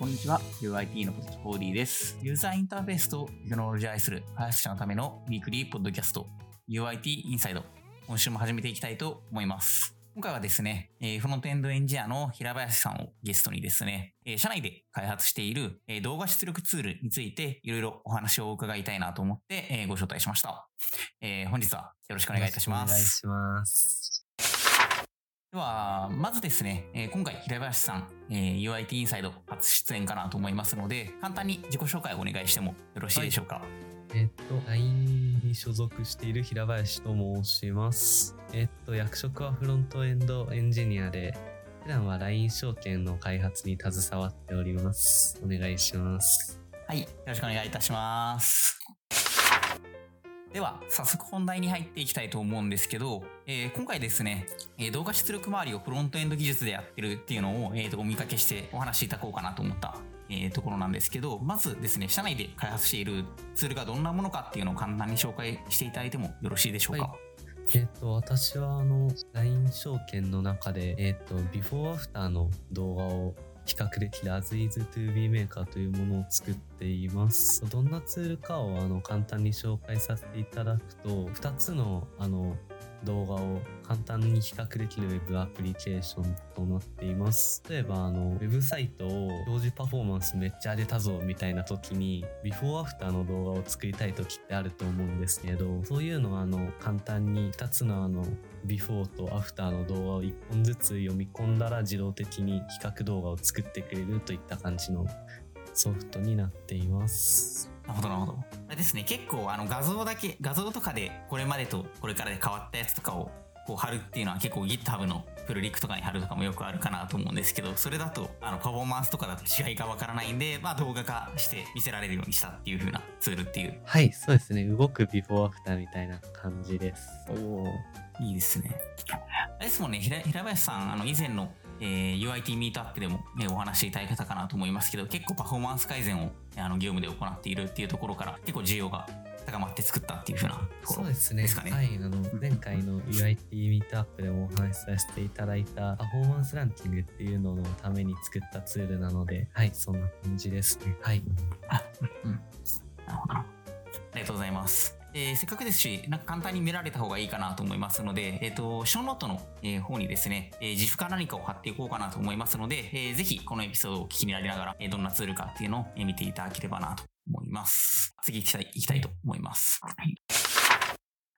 こんにちは。UIT のポッド 4D です。ユーザーインターフェースとテクノロジーを愛する開発者のためのウィークリーポッドキャスト UIT インサイド。今週も始めていきたいと思います。今回はですね、えーフロントエンドエンジニアの平林さんをゲストにですね、えー社内で開発している、えー動画出力ツールについていろいろお話を伺いたいなと思って、えーご招待しました。えー本日はよろしくお願いいたします。お願いします。では、まずですね、えー今回、平林さん、えー UIT インサイド初出演かなと思いますので、簡単に自己紹介をお願いしてもよろしいでしょうか？えっと、LINE に所属している平林と申します。えっと、役職はフロントエンドエンジニアで、普段は LINE 証券の開発に携わっております。お願いします。はい、よろしくお願いいたします。では、早速本題に入っていきたいと思うんですけど、えー今回ですね、えー動画出力周りをフロントエンド技術でやってるっていうのを、えーとお見かけしてお話しいただこうかなと思った、えーところなんですけど、まずですね、社内で開発しているツールがどんなものかっていうのを簡単に紹介していただいてもよろしいでしょうか？はえっと、私はあの、LINE 証券の中で、えっと、ビフォーアフターの動画を比較できる As is to be maker というものを作っています。どんなツールかをあの簡単に紹介させていただくと、2つのあの動画を簡単に比較できるウェブアプリケーションとなっています。例えば、あの、ウェブサイトを表示パフォーマンスめっちゃ上げたぞみたいな時に、ビフォーアフターの動画を作りたい時ってあると思うんですけど、そういうのはあの、簡単に2つのあの、ビフォーとアフターの動画を1本ずつ読み込んだら自動的に比較動画を作ってくれるといった感じのソフトになっています。なるほど、なるほど。あれですね、結構あの画像だけ、画像とかでこれまでとこれからで変わったやつとかをこう貼るっていうのは結構 GitHub のプルリクとかに貼るとかもよくあるかなと思うんですけど、それだとあのパフォーマンスとかだと違いがわからないんで、まあ動画化して見せられるようにしたっていう風なツールっていう。はい、そうですね。動くビフォーアフターみたいな感じです。おおいいですね。あれですもんね、平平林さん、あの以前の、えー UIT ミートアップでも、ね、お話しいただいたかなと思いますけど、結構パフォーマンス改善をあの業務で行っているっていうところから、結構需要が高まって作ったっていう風なところそうですね。ですかね。はい、あの、前回の UIT ミートアップでもお話しさせていただいたパフォーマンスランキングっていうののために作ったツールなので、はい、そんな感じですね。はい。あ、うん。なるほど。ありがとうございます。えーせっかくですし、なんか簡単に見られた方がいいかなと思いますので、えっ、と、ショーノートの、えー方にですね、えー、自負か何かを貼っていこうかなと思いますので、えーぜひこのエピソードを聞きになりながら、えーどんなツールかっていうのを、見ていただければなと思います。次行きたい、行きたいと思います。はい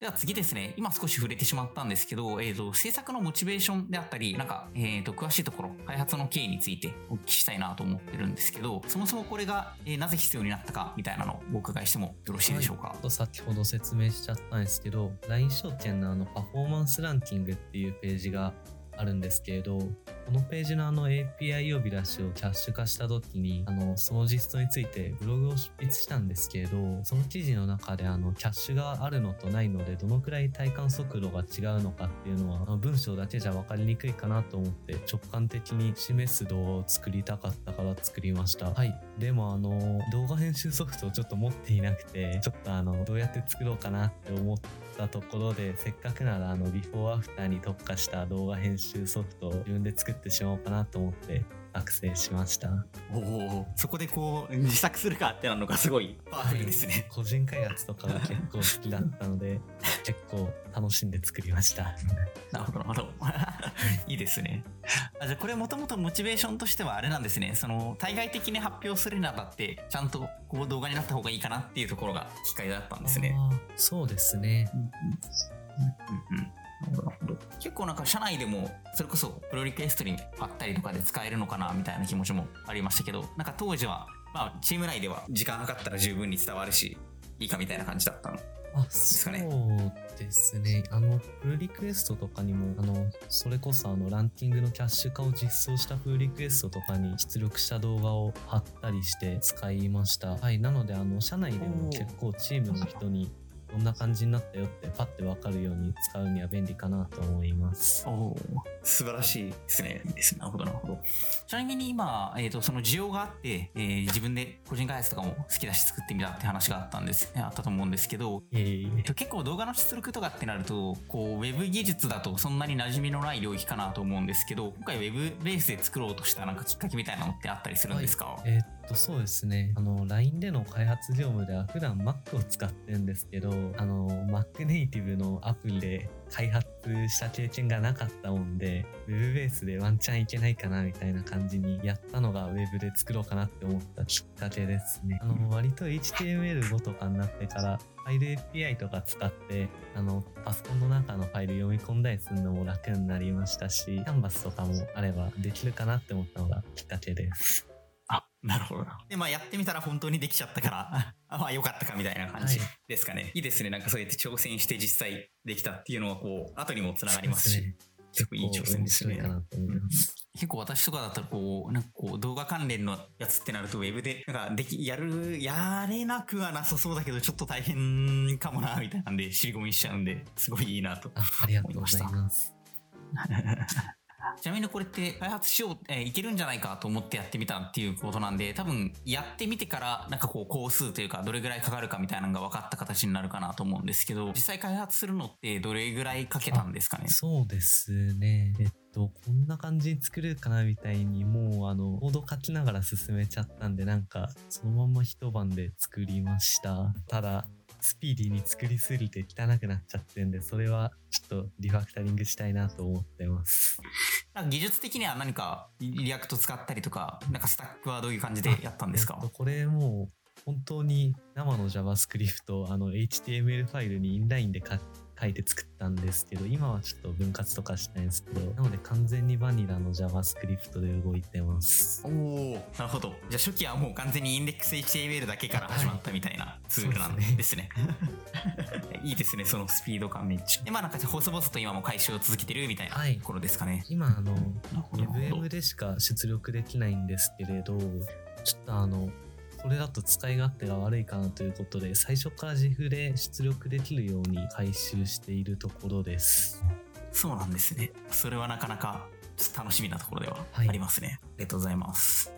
では次ですね、今少し触れてしまったんですけど、えー、と制作のモチベーションであったり、なんか、えー、と詳しいところ、開発の経緯についてお聞きしたいなと思ってるんですけど、そもそもこれが、えーなぜ必要になったかみたいなのをお伺いしてもよろしいでしょうか？と先ほど説明しちゃったんですけど、LINE 証券のあのパフォーマンスランキングっていうページがあるんですけれど、このページのあの API 呼び出しをキャッシュ化した時に、あの、その実装についてブログを執筆したんですけれど、その記事の中であの、キャッシュがあるのとないので、どのくらい体感速度が違うのかっていうのは、あの文章だけじゃ分かりにくいかなと思って、直感的に示す動画を作りたかったから作りました。はい。でもあの、動画編集ソフトをちょっと持っていなくて、ちょっとあの、どうやって作ろうかなって思ったところで、せっかくならあの、ビフォーアフターに特化した動画編集ソフトを自分で作ってしまおうかなと思って作成しました。おお、そこでこう、自作するかってなるのがすごいパワフルですね。個人開発とかが結構好きだったので、結構楽しんで作りました。なるほど、なるほど。いいですね。あじゃあこれもともとモチベーションとしてはあれなんですね。その、対外的に発表するにあたって、ちゃんとこう動画になった方がいいかなっていうところが機会だったんですね。そうですね。うんうんうんうん結構なんか社内でもそれこそプロリクエストにあったりとかで使えるのかなみたいな気持ちもありましたけどなんか当時はまあチーム内では時間計ったら十分に伝わるしいいかみたいな感じだったのあ、かそうねですね。あの、プルリクエストとかにも、あの、それこそあの、ランキングのキャッシュ化を実装したプルリクエストとかに出力した動画を貼ったりして使いました。はい。なので、あの、社内でも結構チームの人にどんな感じになったよってパッてわかるように使うには便利かなと思います。おお素晴らしいですね。なるほど、なるほど。ちなみに今、えっ、と、その需要があって、えー自分で個人開発とかも好きだし作ってみたって話があったんです、あったと思うんですけど、えーえっと結構動画の出力とかってなると、こう、ウェブ技術だとそんなに馴染みのない領域かなと思うんですけど、今回ウェブベースで作ろうとしたなんかきっかけみたいなのってあったりするんですか、えーっと、そうですね。あの、LINE での開発業務では普段 Mac を使ってるんですけど、あの、Mac ネイティブのアプリで開発した経験がなかったもんで、Web ベースでワンチャンいけないかなみたいな感じにやったのが Web で作ろうかなって思ったきっかけですね。あの、割と HTML5 とかになってから、ファイル API とか使って、あの、パソコンの中のファイル読み込んだりするのも楽になりましたし、キャンバスとかもあればできるかなって思ったのがきっかけです。あ、なるほど。で、まあやってみたら本当にできちゃったから、あ まあよかったかみたいな感じはいですかね。い、いですね。なんかそうやって挑戦して実際できたっていうのはこう、後にもつながりますし。すね結構いい挑戦ですね面白いかなと思います。結構私とかだったらこう、なんかこう動画関連のやつってなるとウェブで、なんかでき、やる、やれなくはなさそうだけど、ちょっと大変かもな、みたいなんで尻込みしちゃうんで、すごいいいなと。あありがとうございます。ちなみにこれって開発しよう、えーいけるんじゃないかと思ってやってみたっていうことなんで、多分やってみてからなんかこう工数というかどれぐらいかかるかみたいなのが分かった形になるかなと思うんですけど、実際開発するのってどれぐらいかけたんですかね？そうですね。えっと、こんな感じに作るかなみたいに、もう、あの、コード書きながら進めちゃったんで、なんか、そのまま一晩で作りました。ただ、スピーディーに作りすぎて汚くなっちゃってんで、それはちょっとリファクタリングしたいなと思ってます。技術的には何か React 使ったりとか、なんかスタックはどういう感じでやったんですか？えっと、これもう本当に生の JavaScript あの HTML ファイルにインラインで書書いて作ったんですけど今はちょっと分割とかしないんですけどなので完全にバニラの JavaScript で動いてますおおなるほど。じゃあ初期はもう完全にインデックス HTML だけから始まったみたいなツールなんですねですね。いいですね、そのスピード感めっちゃ。で、まあなんか細々と今も改修を続けてるみたいなはいところですかね。今あの WebM でしか出力できないんですけれどちょっとあのそれだと使い勝手が悪いかなということで最初から JIF で出力できるように回収しているところですそうなんですね。それはなかなか楽しみなところではあはいりますね。ありがとうございます。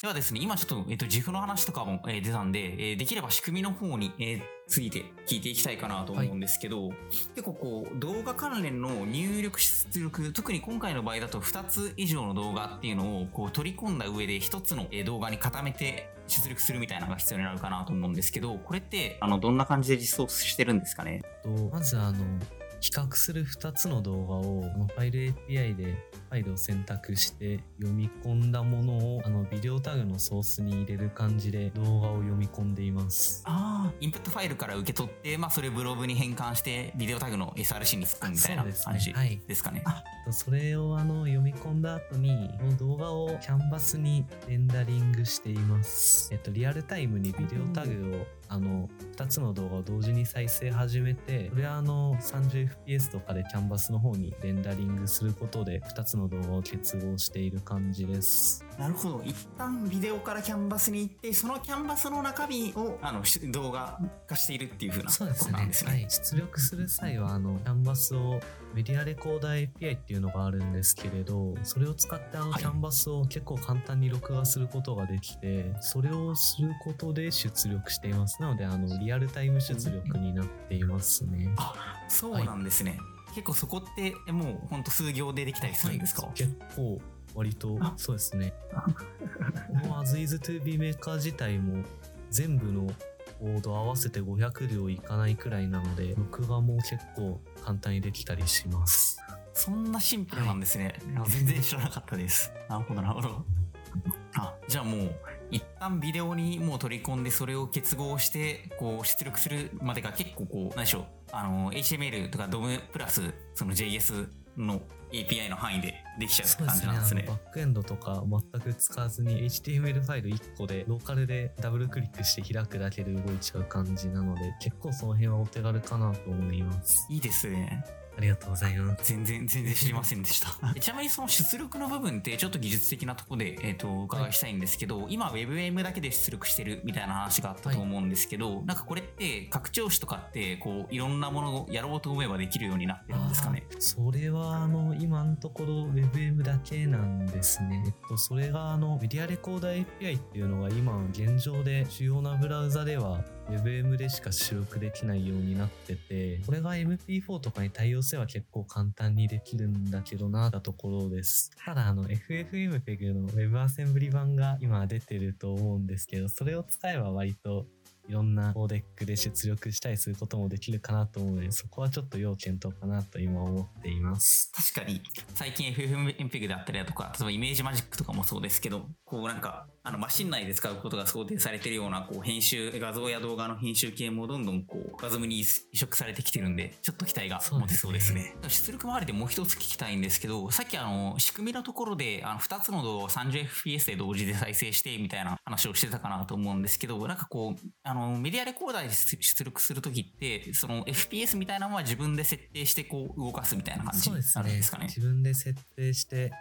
ではですね、今ちょっと、えっと、JIF の話とかも、えー出たんで、えーできれば仕組みの方に、えーついて聞いていきたいかなと思うんですけど、結構こう、動画関連の入力出力、特に今回の場合だと2つ以上の動画っていうのをこう取り込んだ上で1つの動画に固めて出力するみたいなのが必要になるかなと思うんですけど、これって、あの、どんな感じで実装してるんですかね？とまずあの比較する2つの動画をファイル API でファイルを選択して読み込んだものをあのビデオタグのソースに入れる感じで動画を読み込んでいます。ああ、インプットファイルから受け取って、まあ、それブログに変換して、ビデオタグの SRC に突っ込むみたいなそうですね感じはいですかね。それをあの読み込んだ後にこの動画をキャンバスにレンダリングしています。えっとリアルタイムにビデオタグをあの2つの動画を同時に再生始めてそれはあの 30fps とかでキャンバスの方にレンダリングすることで2つの動画を結合している感じです。なるほど。一旦ビデオからキャンバスに行って、そのキャンバスの中身をあのし動画化しているっていう風なそうですねですね。はい、出力する際はあのキャンバスをメディアレコーダー API っていうのがあるんですけれどそれを使ってあのはいキャンバスを結構簡単に録画することができてそれをすることで出力していますなのであのリアルタイム出力になっていますね。そうなんですね。結構そこってもうほんと数行でできたりするんですか、はい。結構割とあ。そうですね。この As is to be maker 自体も全部のコード合わせて500両いかないくらいなので録画も結構簡単にできたりします。そんなシンプルなんですね。い。や全然知らなかったです。なるほど、なるほど。あ、じゃあもう、一旦ビデオにもう取り込んで、それを結合して、こう、出力するまでが結構こう、何でしょう、あの、HTML とか DOM プラス、その JS の API の範囲でできちゃう感じなんですねあの。バックエンドとか全く使わずに HTML ファイル1個でローカルでダブルクリックして開くだけで動いちゃう感じなので結構その辺はお手軽かなと思いますいいですね。ありがとうございます。全然、全然知りませんでした。ちなみにその出力の部分ってちょっと技術的なところで、えっ、と、お伺いしたいんですけど、今 WebM だけで出力してるみたいな話があったと思うんですけど、なんかこれって拡張子とかって、こう、いろんなものをやろうと思えばできるようになってるんですかね？それは、あの、今のところ WebM だけなんですね。えっと、それが、あの、メディアレコーダー API っていうのが今、現状で主要なブラウザでは WebM でしか収録できないようになってて、これが MP4 とかに対応すれば結構簡単にできるんだけどな、だところです。ただ、あの、FFmpeg の WebAssembly 版が今出てると思うんですけど、それを使えば割といろんなコーデックで出力したりすることもできるかなと思うので、そこはちょっと要検討かなと今思っています。確かに、最近 FFmpeg だったりだとか、例えばイメージマジックとかもそうですけど、こうなんか、あの、マシン内で使うことが想定されてるような、こう、編集、画像や動画の編集系もどんどん、こう、画像に移植されてきてるんで、ちょっと期待が持てそうですね。出力周りでもう一つ聞きたいんですけど、さっきあの、仕組みのところで、あの、二つの動画を 30fps で同時で再生して、みたいな話をしてたかなと思うんですけど、なんかこう、あの、メディアレコーダーで出力するときって、その FPS みたいなのは自分で設定して、こう、動かすみたいな感じなるんですかね？自分で設定して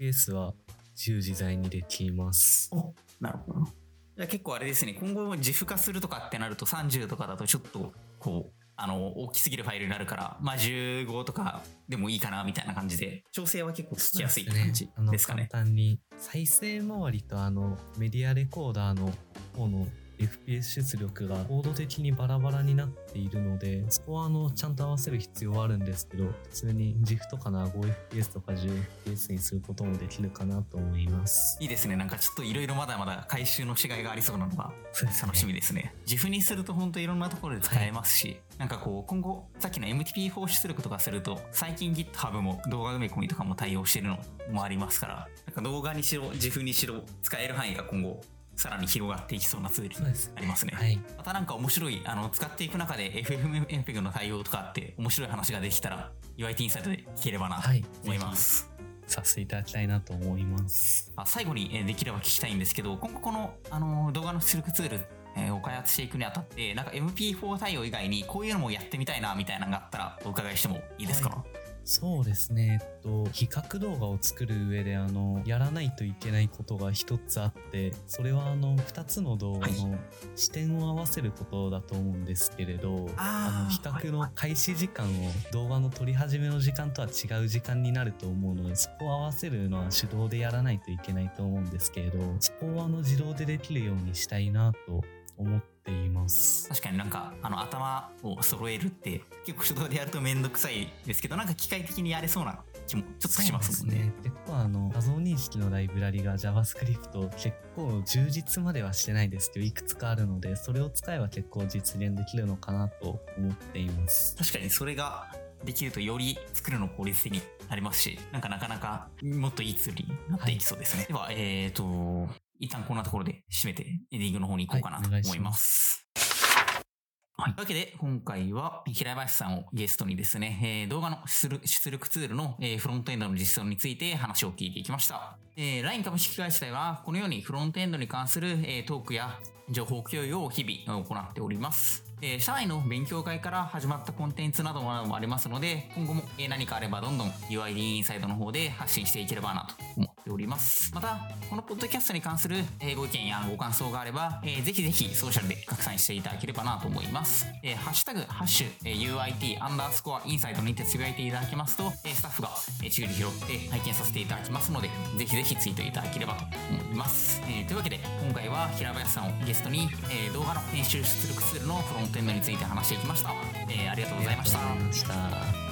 FPS は自由自在にできます。おなるほど。じゃあ結構あれですね、今後自負化するとかってなると30とかだとちょっとこう、あの、大きすぎるファイルになるから、まあ15とかでもいいかなみたいな感じで、調整は結構しやすい感じですかね？簡単に再生周りとあのメディアレコーダーの方の FPS 出力がコード的にバラバラになっているのでそこはあのちゃんと合わせる必要はあるんですけど普通に GIF とかな 5fps とか 10fps にすることもできるかなと思いますいいですね。なんかちょっといろいろまだまだ回収の違いがありそうなのが楽しみですね。自負にすると本当いろんなところで使えますし、なんかこう今後さっきの MTP4 出力とかすると最近 GitHub も動画埋め込みとかも対応してるのもありますから、なんか動画にしろ自負にしろ使える範囲が今後さらに広がっていきそうなツールになりますね。はい。またなんか面白い、あの、使っていく中で FFmpeg の対応とかって面白い話ができたら UIT インサイトで聞ければなとはい。思います。させていただきたいなと思います。あ最後にえーできれば聞きたいんですけど、今後この、あの動画の出力ツール、えーを開発していくにあたって、なんか MP4 対応以外にこういうのもやってみたいなみたいなのがあったらお伺いしてもいいですか、はそうですね、えっと、比較動画を作る上で、あの、やらないといけないことが一つあって、それは、あの、二つの動画の視点を合わせることだと思うんですけれど、あーの、比較の開始時間を動画の撮り始めの時間とは違う時間になると思うので、そこを合わせるのは手動でやらないといけないと思うんですけれど、そこをあの、自動でできるようにしたいなと思っています。確かになんか、あの、頭を揃えるって結構手動でやるとめんどくさいですけど、なんか機械的にやれそうな気もちょっとしますもんね。結構あの画像認識のライブラリが JavaScript 結構充実まではしてないですけどいくつかあるのでそれを使えば結構実現できるのかなと思っています。確かにそれができるとより作るの効率的になりますし、なんかなかなかもっといいツールになっていきそうですね。では、えっ、と、一旦こんなところで締めてエンディングの方に行こうかなと思います。はい。というわけで、今回は平林さんをゲストにですね、えー動画の出力ツールの、えーフロントエンドの実装について話を聞いていきました。えー LINE 株式会社では、このようにフロントエンドに関する、えートークや情報共有を日々行っております。えー社内の勉強会から始まったコンテンツなどもありますので、今後もえー何かあればどんどん UID インサイドの方で発信していければなと思っております。また、このポッドキャストに関するご意見やご感想があれば、えーぜひぜひソーシャルで拡散していただければなと思います。えーハッシュタグ、ハッシュ、え UIT アンダースコアインサイドにてつぶやいていただきますと、えースタッフがえー注意拾って拝見させていただきますので、ぜひぜひツイートいただければと思います。えーというわけで、今回は平林さんをゲストに、えー動画の編集出力ツールのフロントエンドについて話していきました。えーありがとうございました。ありがとうございました。